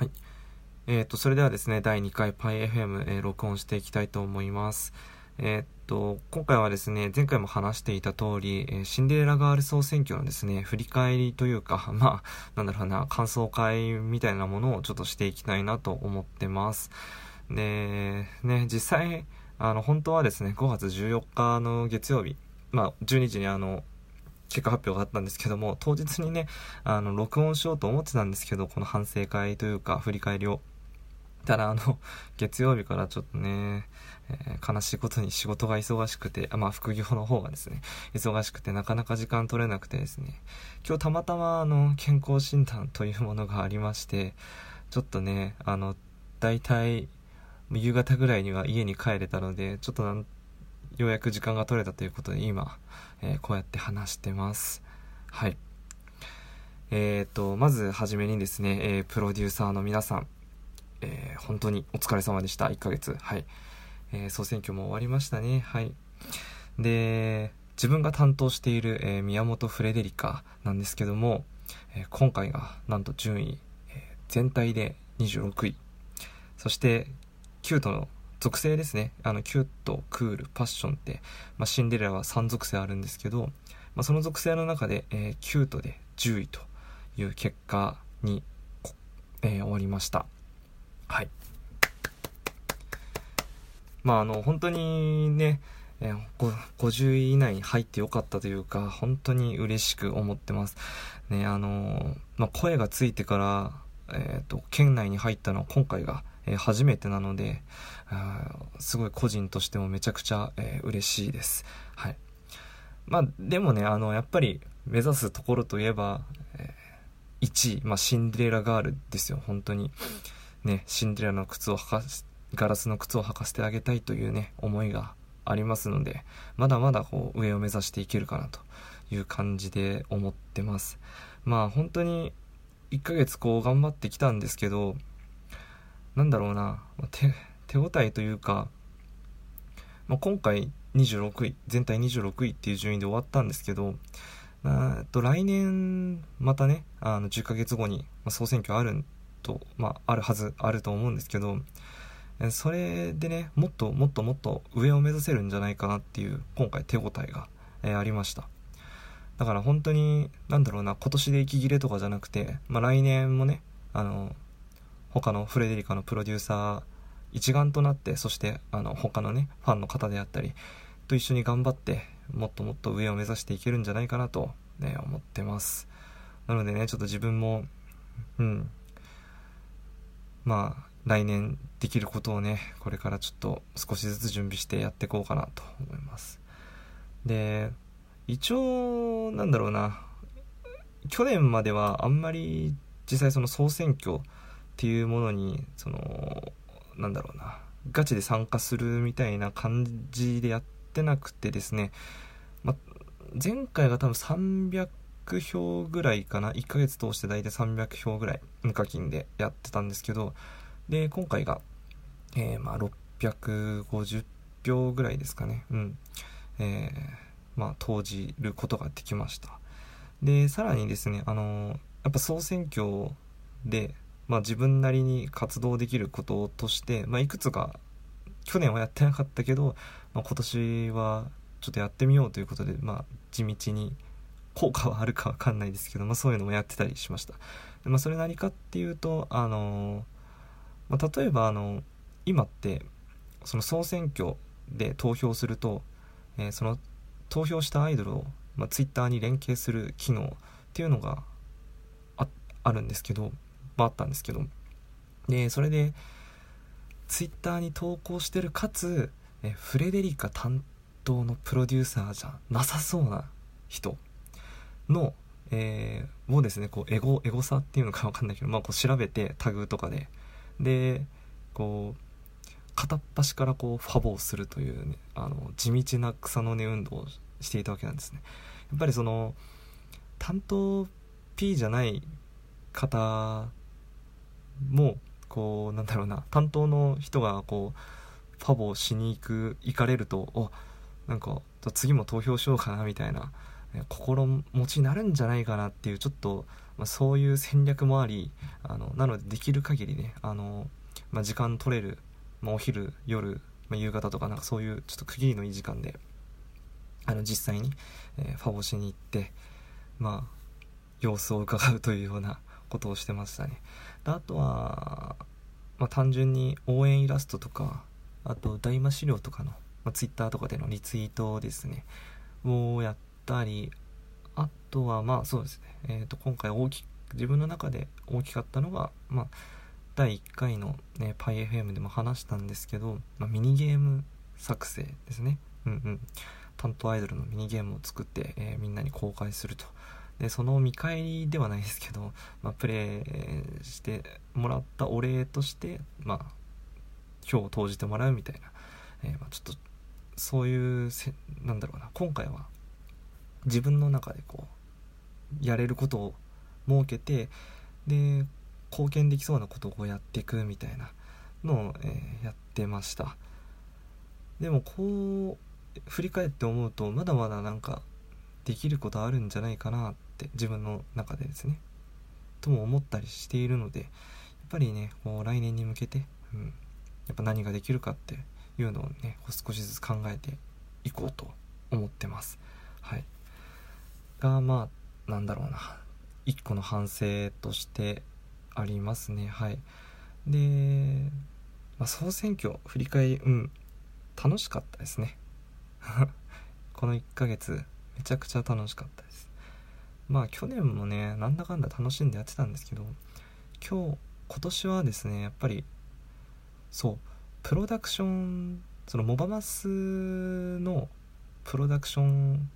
はい。えっ、ー、と、それではですね、第2回 PyFM、えー、録音していきたいと思います。えっ、ー、と、今回はですね、前回も話していた通り、えシンデレラガール総選挙のですね、振り返りというか、まあ、なんだろうな、感想会みたいなものをちょっとしていきたいなと思ってます。で、ね、実際、あの、本当はですね、5月14日の月曜日、まあ、12時にあの、結果発表があったんですけども、当日にね、あの、録音しようと思ってたんですけど、この反省会というか、振り返りを。ただ、あの、月曜日からちょっとね、えー、悲しいことに仕事が忙しくて、まあ、副業の方がですね、忙しくてなかなか時間取れなくてですね、今日たまたま、あの、健康診断というものがありまして、ちょっとね、あの、大体、夕方ぐらいには家に帰れたので、ちょっとなんようやく時間が取れたということで今、えー、こうやって話してます。はい。え、ー、と、まずはじめにですね、えー、プロデューサーの皆さん、えー、本当にお疲れ様でした。1ヶ月。はい。えー、総選挙も終わりましたね。はい。で、自分が担当している、えー、宮本フレデリカなんですけども、えー、今回がなんと順位、えー、全体で26位。そして、キュートの属性ですね。あの、キュート、クール、パッションって、まあ、シンデレラは3属性あるんですけど、まあ、その属性の中で、えー、キュートで10位という結果に、えー、終わりました。はい。まあ、あの、本当にね、えー、50位以内に入ってよかったというか、本当に嬉しく思ってます。ね、あのまあ、声がついてから、えっ、ー、と、県内に入ったのは今回が、えー、初めてなので、すごい個人としてもめちゃくちゃ、えー、嬉しいです。はい。まあ、でもね、あの、やっぱり目指すところといえば、えー、1位、まあ、シンデレラガールですよ、本当に。ね、シンデレラの靴を履かし、ガラスの靴を履かせてあげたいというね、思いがありますので、まだまだこう、上を目指していけるかなという感じで思ってます。まあ、本当に、1ヶ月こう頑張ってきたんですけど、なんだろうな、手、手応えというか、まあ、今回26位、全体26位っていう順位で終わったんですけど、あと来年またね、あの10ヶ月後に総選挙あると、まあ、あるはず、あると思うんですけど、それでね、もっともっともっと上を目指せるんじゃないかなっていう今回手応えが、えー、ありました。だから本当に、なんだろうな、今年で息切れとかじゃなくて、まあ来年もね、あの、他のフレデリカのプロデューサー一丸となってそしてあの他のねファンの方であったりと一緒に頑張ってもっともっと上を目指していけるんじゃないかなと、ね、思ってます。なのでねちょっと自分もうん。まあ来年できることをねこれからちょっと少しずつ準備してやっていこうかなと思います。で一応なんだろうな。去年まではあんまり実際その総選挙っていうものにそのなんだろうなガチで参加するみたいな感じでやってなくてですね、ま、前回が多分300票ぐらいかな。1ヶ月通して大体300票ぐらい無課金でやってたんですけど。で今回が、えー、まあ650票ぐらいですかね。うん。えー、まあ投じることができました。でさらにですねあのやっぱ総選挙でまあ、自分なりに活動できることとして、まあ、いくつか去年はやってなかったけど、まあ、今年はちょっとやってみようということで、まあ、地道に効果はあるかわかんないですけど、まあ、そういうのもやってたりしました。まあ、それ何かっていうと、あのまあ、例えばあの今ってその総選挙で投票すると、えー、その投票したアイドルを、まあ、Twitter に連携する機能っていうのがあるんですけど、あったんですけど。でそれでツイッターに投稿してるかつえフレデリカ担当のプロデューサーじゃなさそうな人の、えー、をですねこうエゴエゴさっていうのか分かんないけど、まあ、こう調べてタグとかで。でこう片っ端からこうファボをするという、ね、あの地道な草の根運動をしていたわけなんですね。やっぱりその担当 P じゃない方もこうなんだろうな担当の人がこうファボしに行く行かれるとおなんか次も投票しようかなみたいな心持ちになるんじゃないかなっていうちょっとまあ、そういう戦略もありあのなのでできる限りねあの、まあ、時間取れる、まあ、お昼夜、ま夕方とかなんかそういうちょっと区切りのいい時間であの実際に、えー、ファボしに行ってまあ様子を伺うというようなことをしてましたね。あとは、まあ、単純に応援イラストとかあと大魔資料とかの、まあ、Twitter とかでのリツイートですね。をやったりあとはまあそうですね、えー、と今回大き自分の中で大きかったのが、まあ、第1回の、ね、PyFM でも話したんですけど、まあ、ミニゲーム作成ですね。うんうん。担当アイドルのミニゲームを作って、えー、みんなに公開すると。でその見返りではないですけど、まあ、プレイしてもらったお礼として、まあ、票を投じてもらうみたいな、えー、まあ、ちょっとそういうせなんだろうな。今回は自分の中でこうやれることを設けてで貢献できそうなことをやっていくみたいなのを、えー、やってました。でもこう振り返って思うとまだまだなんかできることあるんじゃないかなって自分の中でですね。とも思ったりしているのでやっぱりねこう来年に向けて、うん、やっぱ何ができるかっていうのをね少しずつ考えていこうと思ってます。はい。がまあなんだろうな。一個の反省としてありますね。はい。で、まあ、総選挙振り返りうん楽しかったですね。この1ヶ月めちゃくちゃ楽しかったです。まあ去年もねなんだかんだ楽しんでやってたんですけど今日今年はですねやっぱりそうプロダクションそのモバマスのプロダクション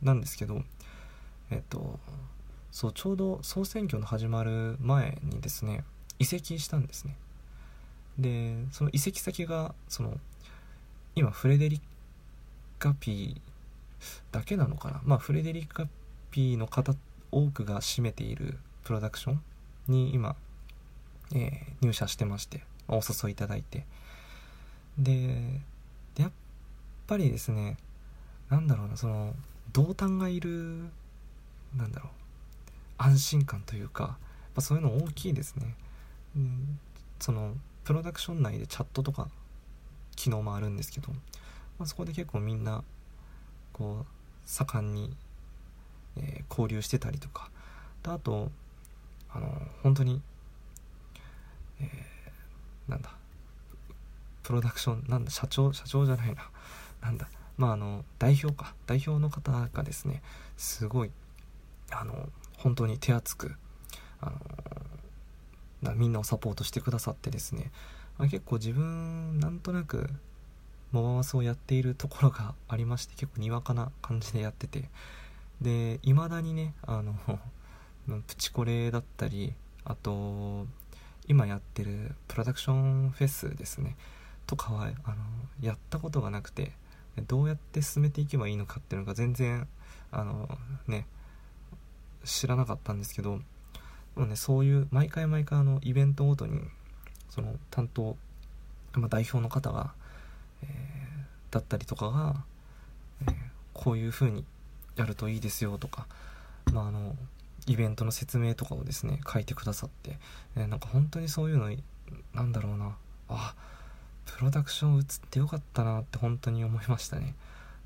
なんですけどえっとそうちょうど総選挙の始まる前にですね移籍したんですね。でその移籍先がその今フレデリッカピだけなのかな？まあフレデリックカピーの方多くが占めているプロダクションに今、えー、入社してましてお誘いいただいて。でやっぱりですねなんだろうなその同担がいるなんだろう安心感というか、まあ、そういうの大きいですね、うん、そのプロダクション内でチャットとか機能もあるんですけど、まあ、そこで結構みんなこう盛んに、えー、交流してたりとか。あとあの本当に、えー、なんだプロダクションなんだ社長社長じゃないな。なんだまああの代表か。代表の方がですねすごいあの本当に手厚くあのみんなをサポートしてくださってですね。結構自分なんとなくモバマスをやっているところがありまして結構にわかな感じでやってて。でいまだにねあの プチコレだったりあと今やってるプロダクションフェスですね。とかはあのやったことがなくてどうやって進めていけばいいのかっていうのが全然あのね知らなかったんですけどもう、ね、そういう毎回毎回あのイベントごとにその担当、まあ、代表の方がだったりとかが、え、こういう風にやるといいですよとか、まあ、あのイベントの説明とかをですね書いてくださって、え、なんか本当にそういうのなんだろうなあプロダクション移ってよかったなって本当に思いましたね。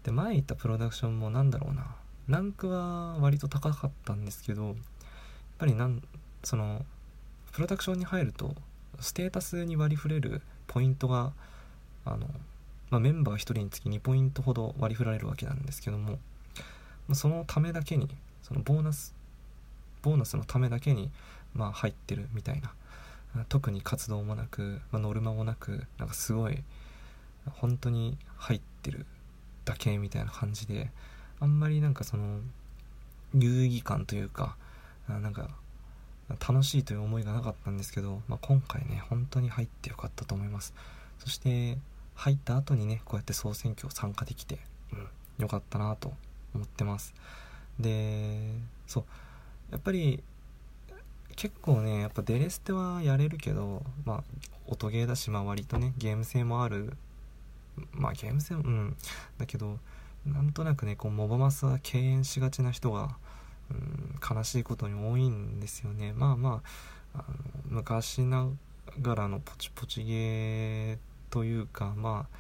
で前言ったプロダクションもなんだろうなランクは割と高かったんですけどやっぱりなんそのプロダクションに入るとステータスに割り振れるポイントがあのまあ、メンバー1人につき2ポイントほど割り振られるわけなんですけども、まあ、そのためだけにそのボーナスボーナスのためだけに、まあ、入ってるみたいな特に活動もなく、まあ、ノルマもなくなんかすごい本当に入ってるだけみたいな感じであんまりなんかその有意義感というかなんか楽しいという思いがなかったんですけど、まあ、今回ね本当に入ってよかったと思います。そして入った後にねこうやって総選挙参加できて、うん、よかったなと思ってます。でそうやっぱり結構ねやっぱデレステはやれるけどまあ音ゲーだしまあ割とねゲーム性もある。まあゲーム性うん。だけどなんとなくねこうモバマスは敬遠しがちな人がうん、悲しいことに多いんですよね。まあまああの昔ながらのポチポチゲーというかまあ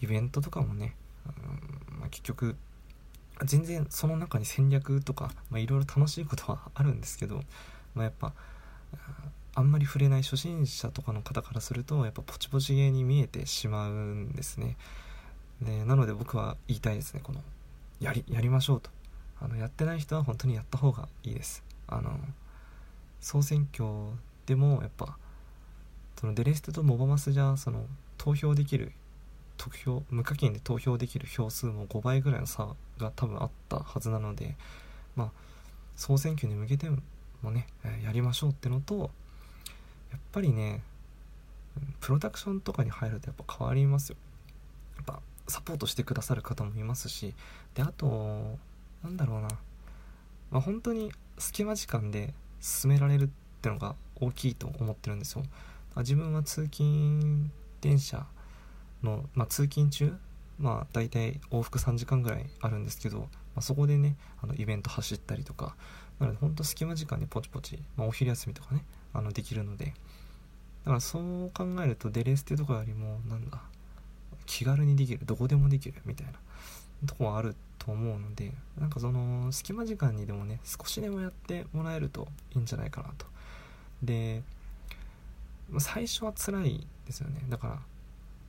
イベントとかもね、うんまあ、結局全然その中に戦略とかいろいろ楽しいことはあるんですけど、まあ、やっぱあんまり触れない初心者とかの方からするとやっぱポチポチゲーに見えてしまうんですね。でなので僕は言いたいですね。このやりやりましょうと。あのやってない人は本当にやった方がいいです。あの総選挙でもやっぱそのデレステとモバマスじゃその投票できる得票無課金で投票できる票数も5倍ぐらいの差が多分あったはずなのでまあ総選挙に向けてもねやりましょうってのとやっぱりねプロダクションとかに入るとやっぱ変わりますよ。やっぱサポートしてくださる方もいますしであとなんだろうな、まあ、本当に隙間時間で進められるってのが大きいと思ってるんですよ。自分は通勤電車の、まあ、通勤中まあ大体往復3時間ぐらいあるんですけど、まあ、そこでねあのイベント走ったりとかなので本当隙間時間にポチポチ、まあ、お昼休みとかねあのできるのでだからそう考えるとデレステとかよりもなんだ気軽にできるどこでもできるみたいなとこはあると思うのでなんかその隙間時間にでもね少しでもやってもらえるといいんじゃないかなと。で最初は辛いですよね。だから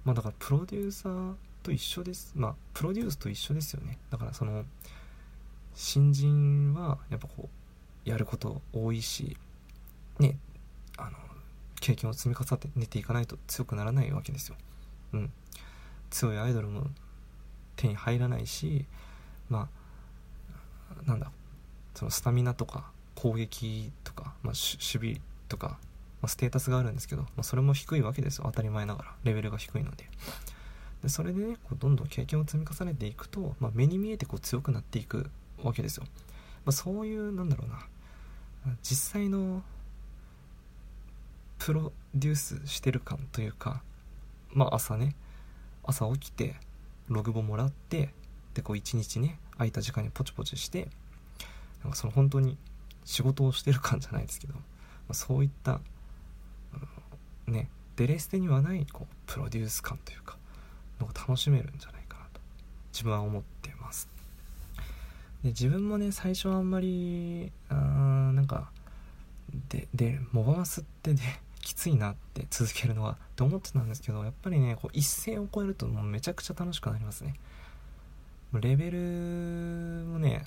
まあだからプロデューサーと一緒です。まあプロデュースと一緒ですよね。だからその新人はやっぱこうやること多いしねあの経験を積み重ねていかないと強くならないわけですよ。うん。強いアイドルも手に入らないしまあなんだそのスタミナとか攻撃とか、まあ、守備とか、あ、ステータスがあるんですけど、まあ、それも低いわけですよ。当たり前ながら。レベルが低いので。でそれでねこうどんどん経験を積み重ねていくと、まあ、目に見えてこう強くなっていくわけですよ、まあ、そういうなんだろうな。実際のプロデュースしてる感というかまあ朝ね朝起きてログボもらってでこう一日ね空いた時間にポチポチしてなんかその本当に仕事をしてる感じゃないですけど、まあ、そういった、うん、ねデレステにはないこうプロデュース感というかの楽しめるんじゃないかなと自分は思ってます。で自分もね最初はあんまりあーなんかででモバマスってね きついなって続けるのはって思ってたんですけどやっぱりねこう一線を越えるともうめちゃくちゃ楽しくなりますね。レベルもね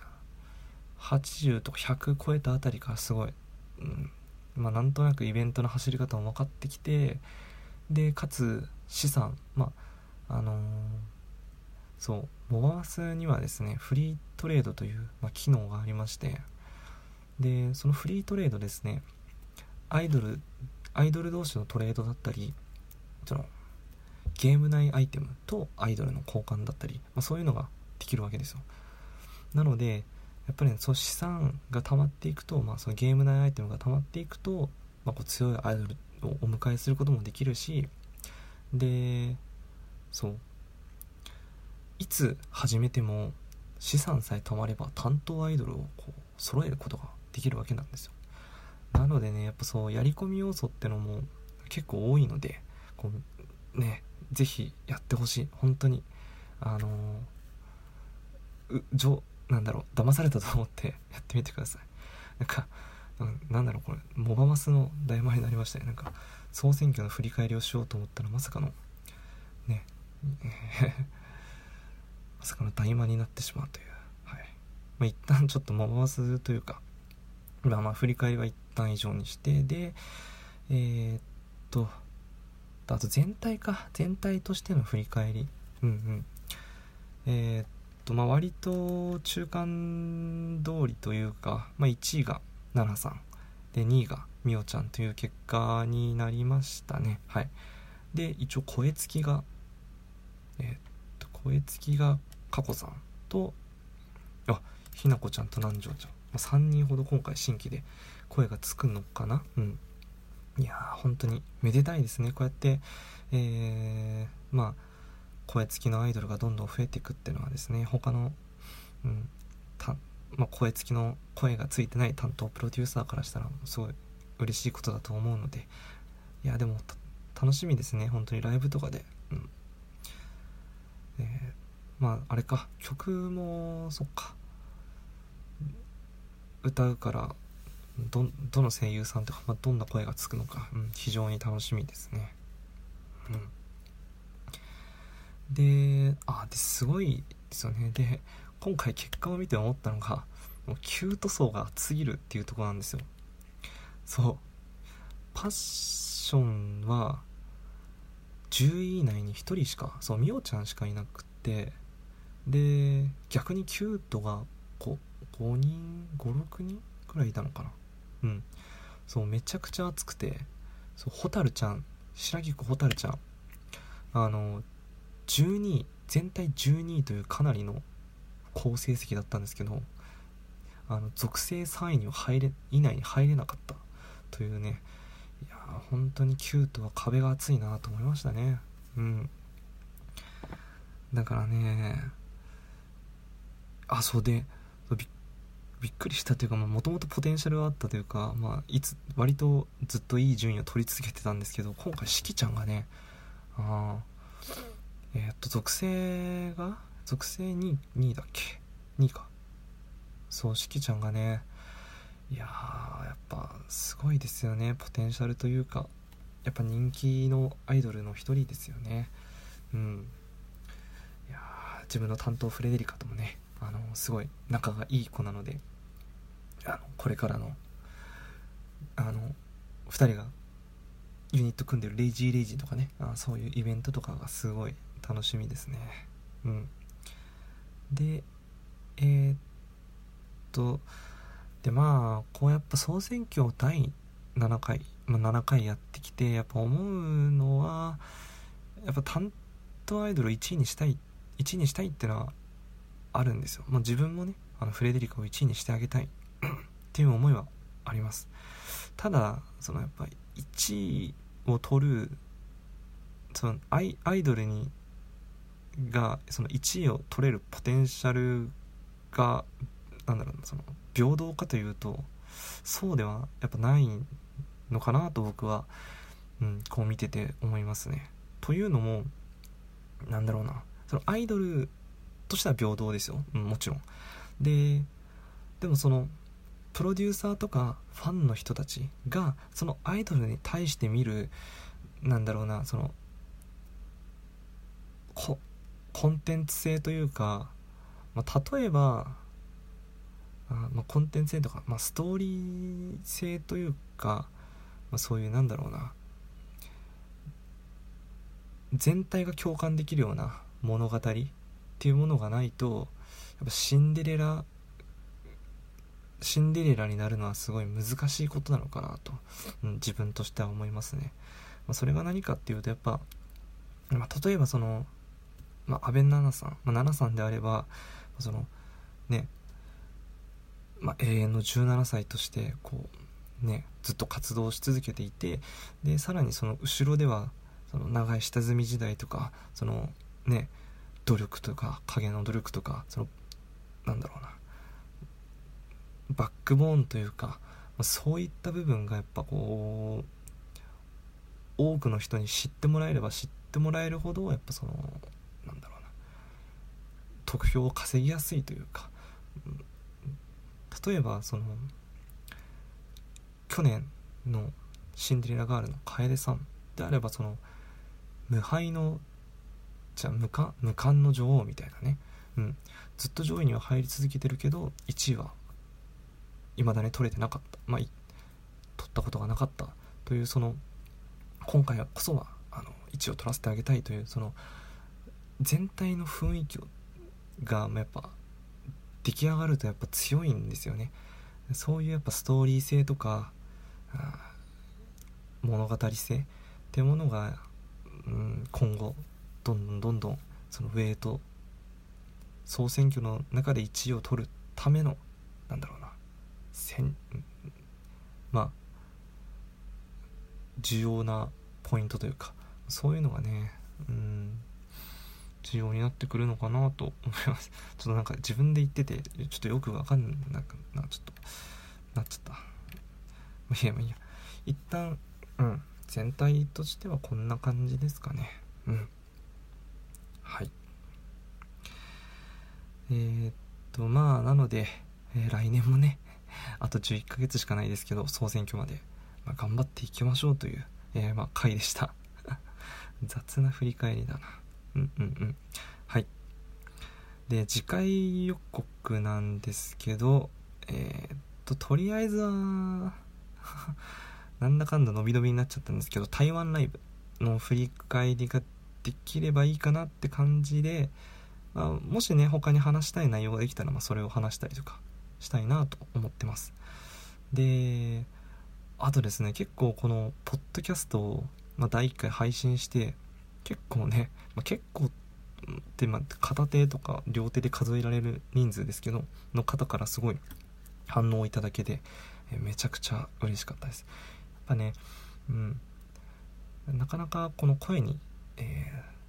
80とか100超えたあたりからすごい、うんまあ、なんとなくイベントの走り方も分かってきてでかつ資産まああのー、そうモバマスにはですねフリートレードという、まあ、機能がありましてでそのフリートレードですねアイドルアイドル同士のトレードだったりそのゲーム内アイテムとアイドルの交換だったり、まあ、そういうのができるわけですよ。なのでやっぱり、ね、そう資産が溜まっていくと、まあ、そのゲーム内アイテムが溜まっていくと、まあ、こう強いアイドルをお迎えすることもできるしでそう。いつ始めても資産さえ溜まれば担当アイドルをこう揃えることができるわけなんですよ。なのでねやっぱそうやり込み要素ってのも結構多いのでこうね是非やってほしい。本当に。あのうなんだろう騙されたと思って やってみてください。なんかなんだろうこれモバマスの大前になりましたね。なんか総選挙の振り返りをしようと思ったらまさかのね まさかの大魔になってしまうという。はい。まあ一旦ちょっとモバマスというかまあまあ振り返りは一旦以上にしてでえー、っとあと全体か。全体としての振り返り。うんうん。えー、っとまあ割と中間通りというか、まあ、1位が奈々さんで2位がみおちゃんという結果になりましたね。はい。で一応声付きがえー、っと声付きが佳子さんとあひなこちゃんと南條ちゃん。ま3人ほど今回新規で声がつくのかな。うん。いやー本当にめでたいですね。こうやってえー、まあ声付きのアイドルがどんどん増えていくっていうのはですね他の、うん、まあ、声付きの声がついてない担当プロデューサーからしたらすごい嬉しいことだと思うのでいやでも楽しみですね本当に。ライブとかで。うん。えー、まああれか。曲もそっか。歌うからどどの声優さんとか、まあ、どんな声がつくのか、うん、非常に楽しみですね。うん。であですごいですよね。で今回結果を見て思ったのがもうキュート層が厚すぎるっていうとこなんですよ。そう。パッションは10位以内に1人しかそうみおちゃんしかいなくてで逆にキュートが 5, 5人56人くらいいたのかな。うん。そうめちゃくちゃ熱くてそう蛍ちゃん白菊蛍ちゃんあの12位全体12位というかなりの好成績だったんですけどあの属性3位には入れ以内に入れなかった。というね。いや本当にキュートは壁が厚いなと思いましたね。うん。だからね。あそうでびっくりしたというかもともとポテンシャルはあったというか、まあ、いつ割とずっといい順位を取り続けてたんですけど今回しきちゃんがねああえー、っと属性が属性 2, 2位だっけ？2位か。そうしきちゃんがね。いやーやっぱすごいですよね。ポテンシャルというかやっぱ人気のアイドルの一人ですよね。うん。いや自分の担当フレデリカともねあのすごい仲がいい子なのであのこれからのあの2人がユニット組んでるレイジーレイジーとかねあそういうイベントとかがすごい楽しみですね。うん。でえー、っとでまあこうやっぱ総選挙第7回、まあ、7回やってきてやっぱ思うのはやっぱ担当アイドル1位にしたい1位にしたいっていうのはあるんですよ、まあ、自分もねあのフレデリカを1位にしてあげたい っていう思いはあります。ただそのやっぱ1位を取るそのアイアイドルにがその1位を取れるポテンシャルがなんだろうなその平等かというとそうではやっぱないのかなと僕は、うん、こう見てて思いますね。というのもなんだろうなそのアイドルとしては平等ですよ、うん、もちろん。ででもそのプロデューサーとかファンの人たちがそのアイドルに対して見るなんだろうなそのコンテンツ性というか、まあ、例えばあ、まあ、コンテンツ性とか、まあ、ストーリー性というか、まあ、そういうなんだろうな。全体が共感できるような物語っていうものがないとやっぱシンデレラシンデレラになるのはすごい難しいことなのかなと、うん、自分としては思いますね、まあ、それが何かっていうとやっぱ、まあ、例えばその、まあ、安倍奈々さん、まあ、奈々さんであればそのねまあ、永遠の17歳としてこうねずっと活動し続けていてでさらにその後ろではその長い下積み時代とかそのね努力とか影の努力とかそのなんだろうなバックボーンというかそういった部分がやっぱこう多くの人に知ってもらえれば知ってもらえるほどやっぱその得票を稼ぎやすいというか。例えばその去年のシンデレラガールの楓さんであればその無敗のじゃあ無冠無冠の女王みたいなね、うん、ずっと上位には入り続けてるけど1位は未だに取れてなかった。まあ取ったことがなかった。というその今回はこそはあの1位を取らせてあげたいというその全体の雰囲気をがやっぱ出来上がるとやっぱ強いんですよね。そういうやっぱストーリー性とか物語性ってものが、うん、今後どんどんどんどんそのウェイト総選挙の中で1位を取るためのなんだろうなせんまあ重要なポイントというかそういうのがねうん重要になってくるのかなと思います。ちょっとなんか自分で言っててちょっとよくわかんなくなちょっとなっちゃった。いやまあいや一旦うん。全体としてはこんな感じですかね。うん。はい。えー、っとまあなので、えー、来年もね あと11ヶ月しかないですけど総選挙まで、まあ、頑張っていきましょうという、えー、まあ、回でした。雑な振り返りだな。うんうんうん。はい。で次回予告なんですけどえー、っととりあえずは なんだかんだ伸び伸びになっちゃったんですけど台湾ライブの振り返りができればいいかなって感じで、まあ、もしね他に話したい内容ができたら、まあ、それを話したりとかしたいなと思ってます。であとですね結構このポッドキャストを、まあ、第1回配信して結構ね、まあ、結構ってま片手とか両手で数えられる人数ですけどの方からすごい反応をいただけてめちゃくちゃ嬉しかったです。やっぱねうんなかなかこの声に、え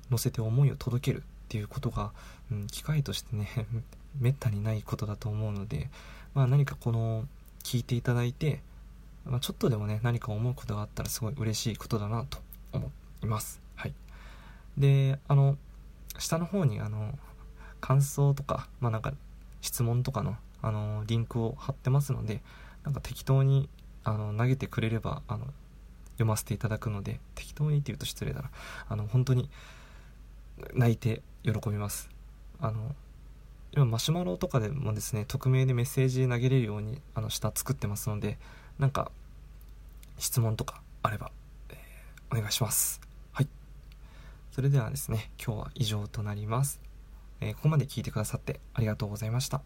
ー、乗せて思いを届けるっていうことが、うん、機会としてね めったにないことだと思うので、まあ、何かこの聞いていただいて、まあ、ちょっとでもね何か思うことがあったらすごい嬉しいことだなと思います。であの下の方にあの感想とかまあなんか質問とかのあのリンクを貼ってますのでなんか適当にあの投げてくれればあの読ませていただくので適当にって言うと失礼だな。あの本当に泣いて喜びます。あの今マシュマロとかでもですね匿名でメッセージ投げれるようにあの下作ってますのでなんか質問とかあれば、えー、お願いします。それではですね今日は以上となります、えー、ここまで聞いてくださってありがとうございました。